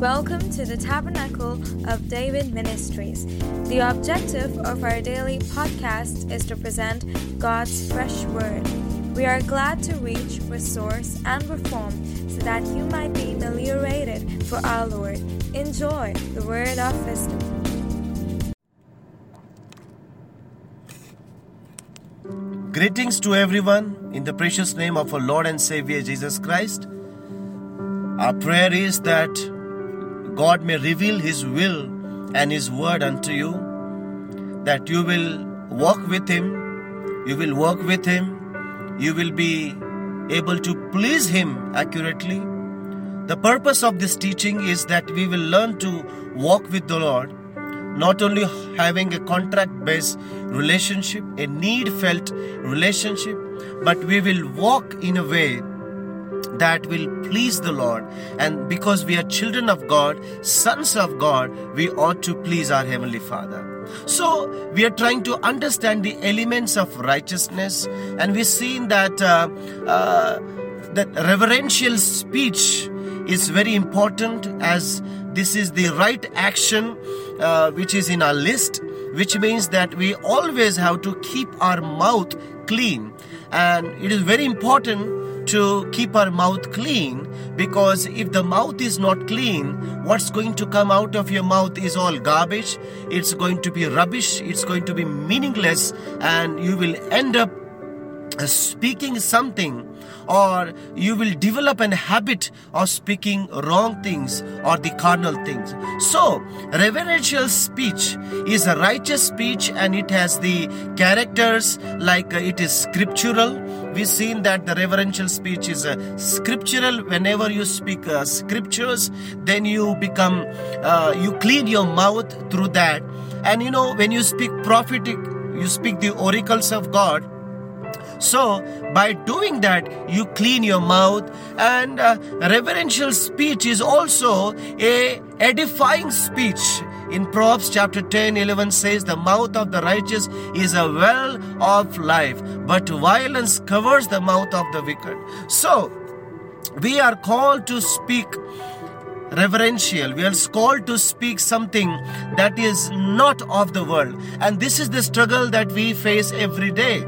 Welcome to the Tabernacle of David Ministries. The objective of our daily podcast is to present God's fresh word. We are glad to reach, resource, and reform so that you might be ameliorated for our Lord. Enjoy the word of wisdom. Greetings to everyone in the precious name of our Lord and Savior Jesus Christ. Our prayer is that God may reveal His will and His word unto you, that you will walk with Him, you will work with Him, you will be able to please Him accurately. The purpose of this teaching is that we will learn to walk with the Lord, not only having a contract based relationship, a need felt relationship, but we will walk in a way that will please the Lord. And because we are children of God, sons of God, we ought to please our Heavenly Father. So, we are trying to understand the elements of righteousness, and we've seen that uh, uh, that reverential speech is very important as this is the right action uh, which is in our list, which means that we always have to keep our mouth clean, and it is very important to keep our mouth clean because if the mouth is not clean, what's going to come out of your mouth is all garbage, it's going to be rubbish, it's going to be meaningless, and you will end up speaking something or you will develop an habit of speaking wrong things or the carnal things. So reverential speech is a righteous speech and it has the characters like it is scriptural. We've seen that the reverential speech is scriptural. Whenever you speak uh, scriptures then you become uh, you clean your mouth through that. And you know when you speak prophetic you speak the oracles of god so, by doing that, you clean your mouth, and uh, reverential speech is also a edifying speech. In Proverbs chapter 10 11 says, The mouth of the righteous is a well of life, but violence covers the mouth of the wicked. So, we are called to speak reverential. We are called to speak something that is not of the world. And this is the struggle that we face every day.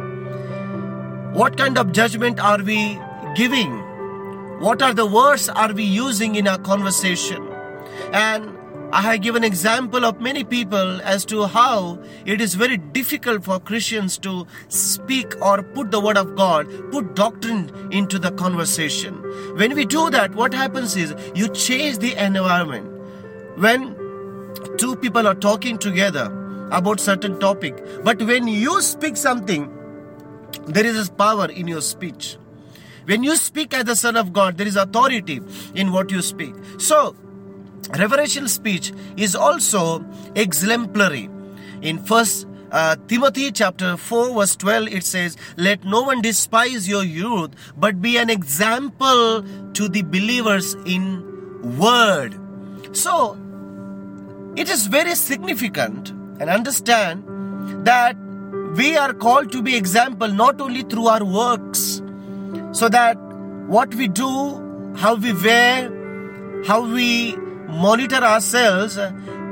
What kind of judgment are we giving? What are the words are we using in our conversation? And I have given example of many people as to how it is very difficult for Christians to speak or put the word of God, put doctrine into the conversation. When we do that, what happens is you change the environment. When two people are talking together about certain topic, but when you speak something there is a power in your speech. When you speak as the Son of God, there is authority in what you speak. So, reverential speech is also exemplary. In First uh, Timothy chapter 4 verse 12 it says let no one despise your youth but be an example to the believers in word so it is very significant and understand that we are called to be example not only through our works so that what we do how we wear how we monitor ourselves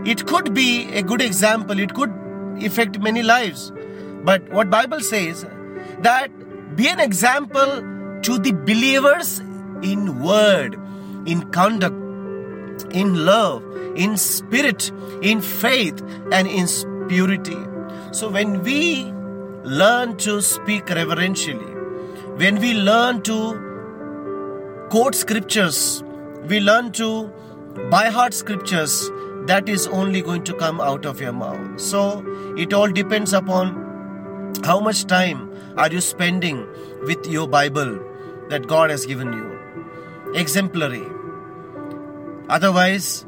it could be a good example it could affect many lives. But what bible says that be an example to the believers in word in conduct in love in spirit in faith and in purity so when we learn to speak reverentially, when we learn to quote scriptures, we learn to by heart scriptures, that is only going to come out of your mouth. So it all depends upon how much time are you spending with your Bible that God has given you. Exemplary. Otherwise,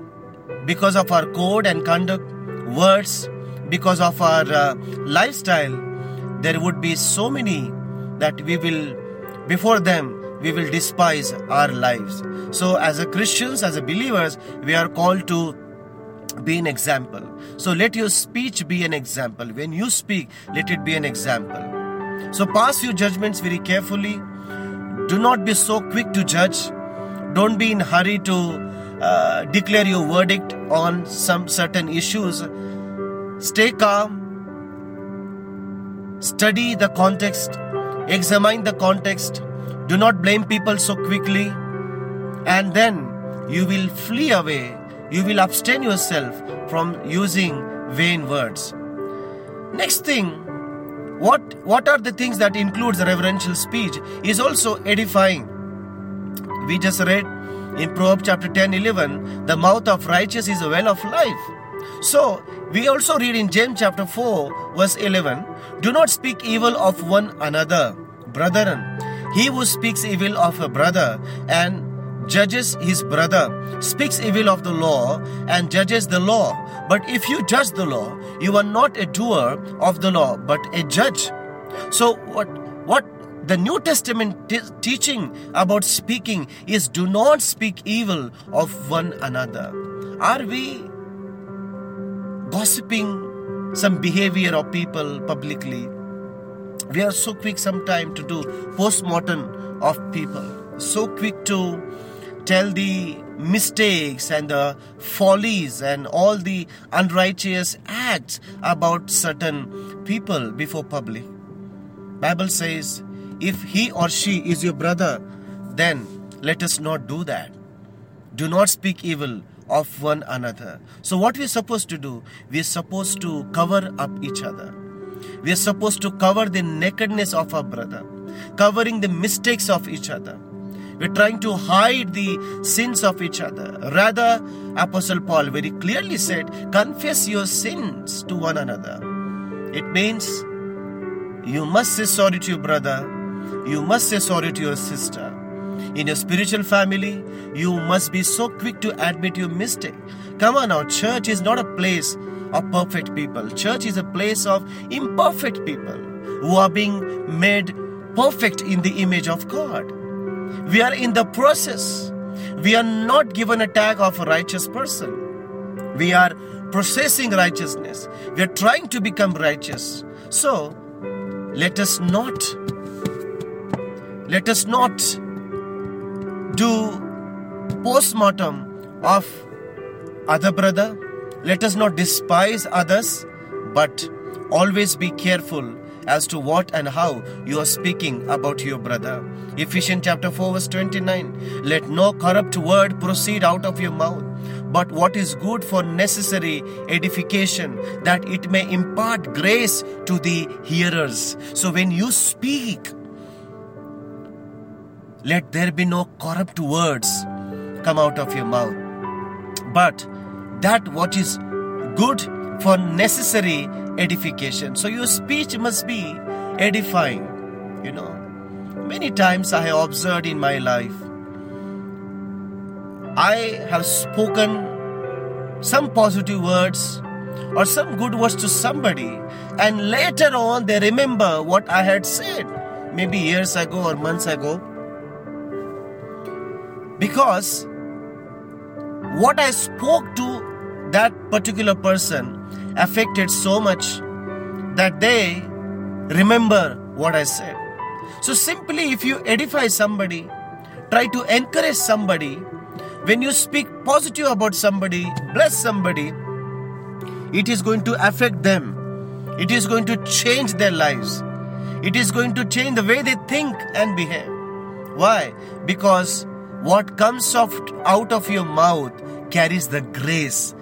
because of our code and conduct, words, because of our uh, lifestyle, there would be so many that we will, before them, we will despise our lives. So, as a Christians, as a believers, we are called to be an example. So, let your speech be an example. When you speak, let it be an example. So, pass your judgments very carefully. Do not be so quick to judge. Don't be in hurry to uh, declare your verdict on some certain issues. Stay calm, study the context, examine the context, do not blame people so quickly, and then you will flee away, you will abstain yourself from using vain words. Next thing, what what are the things that includes reverential speech is also edifying. We just read in Proverbs chapter 10 11, the mouth of righteous is a well of life. So, we also read in James chapter 4, verse 11 Do not speak evil of one another, brethren. He who speaks evil of a brother and judges his brother speaks evil of the law and judges the law. But if you judge the law, you are not a doer of the law, but a judge. So, what, what the New Testament t- teaching about speaking is do not speak evil of one another. Are we gossiping some behavior of people publicly? We are so quick sometimes to do post-mortem of people, so quick to tell the mistakes and the follies and all the unrighteous acts about certain people before public. Bible says if he or she is your brother, then let us not do that. Do not speak evil of one another. So, what we are supposed to do? We are supposed to cover up each other. We are supposed to cover the nakedness of our brother, covering the mistakes of each other. We're trying to hide the sins of each other. Rather, Apostle Paul very clearly said, Confess your sins to one another. It means you must say sorry to your brother, you must say sorry to your sister. In your spiritual family, you must be so quick to admit your mistake. Come on now, church is not a place of perfect people. Church is a place of imperfect people who are being made perfect in the image of God. We are in the process. We are not given a tag of a righteous person. We are processing righteousness. We are trying to become righteous. So, let us not let us not do post-mortem of other brother. Let us not despise others but always be careful as to what and how you are speaking about your brother. Ephesians chapter 4 verse 29 let no corrupt word proceed out of your mouth but what is good for necessary edification that it may impart grace to the hearers. So when you speak let there be no corrupt words come out of your mouth, but that what is good for necessary edification. So your speech must be edifying. You know, many times I have observed in my life, I have spoken some positive words or some good words to somebody, and later on they remember what I had said, maybe years ago or months ago because what I spoke to that particular person affected so much that they remember what I said. So, simply if you edify somebody, try to encourage somebody, when you speak positive about somebody, bless somebody, it is going to affect them. It is going to change their lives. It is going to change the way they think and behave. Why? Because what comes out of your mouth carries the grace.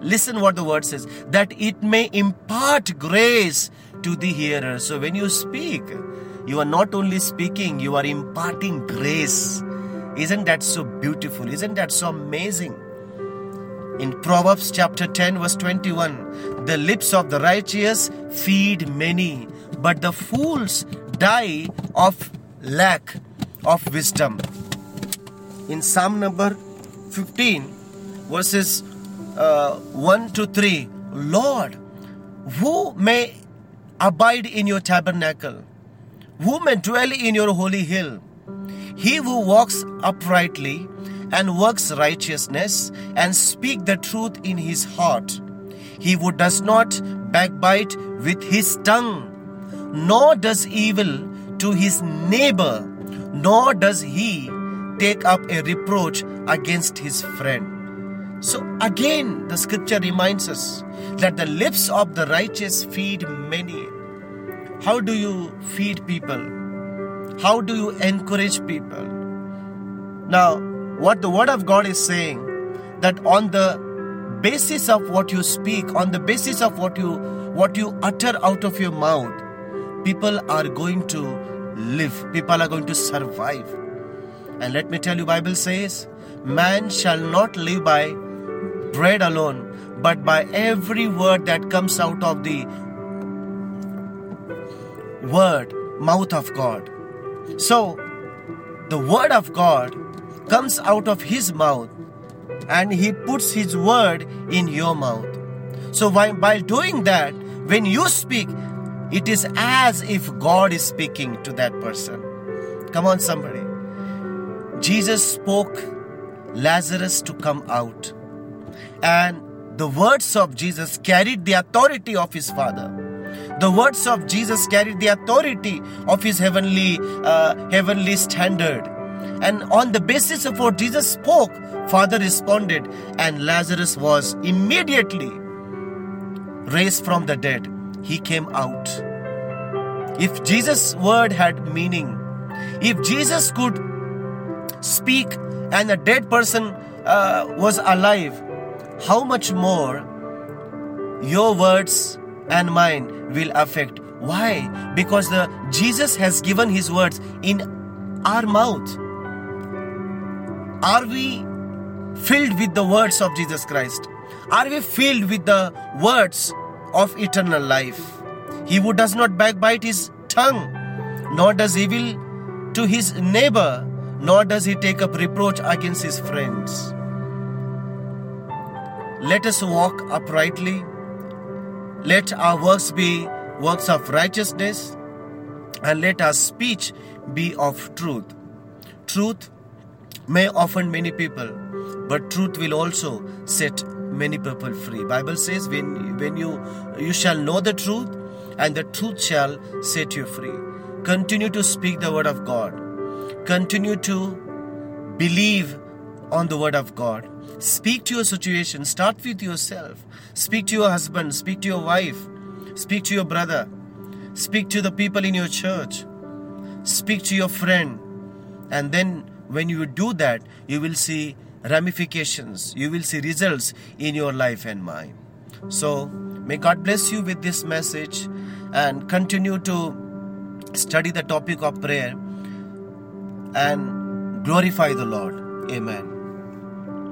Listen what the word says that it may impart grace to the hearer. So when you speak, you are not only speaking, you are imparting grace. Isn't that so beautiful? Isn't that so amazing? In Proverbs chapter 10, verse 21, the lips of the righteous feed many, but the fools die of lack of wisdom in Psalm number 15, verses uh, 1 to 3 Lord, who may abide in your tabernacle? Who may dwell in your holy hill? He who walks uprightly and works righteousness and speak the truth in his heart. He who does not backbite with his tongue, nor does evil to his neighbor, nor does he take up a reproach against his friend. So again, the scripture reminds us that the lips of the righteous feed many. How do you feed people? How do you encourage people? Now, what the Word of God is saying that on the basis of what you speak, on the basis of what you what you utter out of your mouth, people are going to live. People are going to survive. And let me tell you, Bible says, man shall not live by bread alone, but by every word that comes out of the word, mouth of God. So, the word of God comes out of his mouth and he puts his word in your mouth. So, while, while doing that, when you speak, it is as if God is speaking to that person. Come on, somebody. Jesus spoke Lazarus to come out, and the words of Jesus carried the authority of his Father. The words of Jesus carried the authority of his heavenly, uh, heavenly standard. And on the basis of what Jesus spoke, Father responded, and Lazarus was immediately raised from the dead. He came out. If Jesus' word had meaning, if Jesus could speak and a dead person uh, was alive, how much more your words and mine will affect. Why? Because the Jesus has given his words in our mouth. Are we filled with the words of Jesus Christ? Are we filled with the words of eternal life? He who does not backbite his tongue, nor does evil to his neighbor, nor does he take up reproach against his friends. Let us walk uprightly. Let our works be works of righteousness, and let our speech be of truth. Truth may offend many people, but truth will also set many people free. Bible says, when, when you you shall know the truth, and the truth shall set you free. Continue to speak the word of God. Continue to believe on the word of God. Speak to your situation. Start with yourself. Speak to your husband. Speak to your wife. Speak to your brother. Speak to the people in your church. Speak to your friend. And then, when you do that, you will see ramifications. You will see results in your life and mine. So, may God bless you with this message and continue to study the topic of prayer and glorify the Lord. Amen.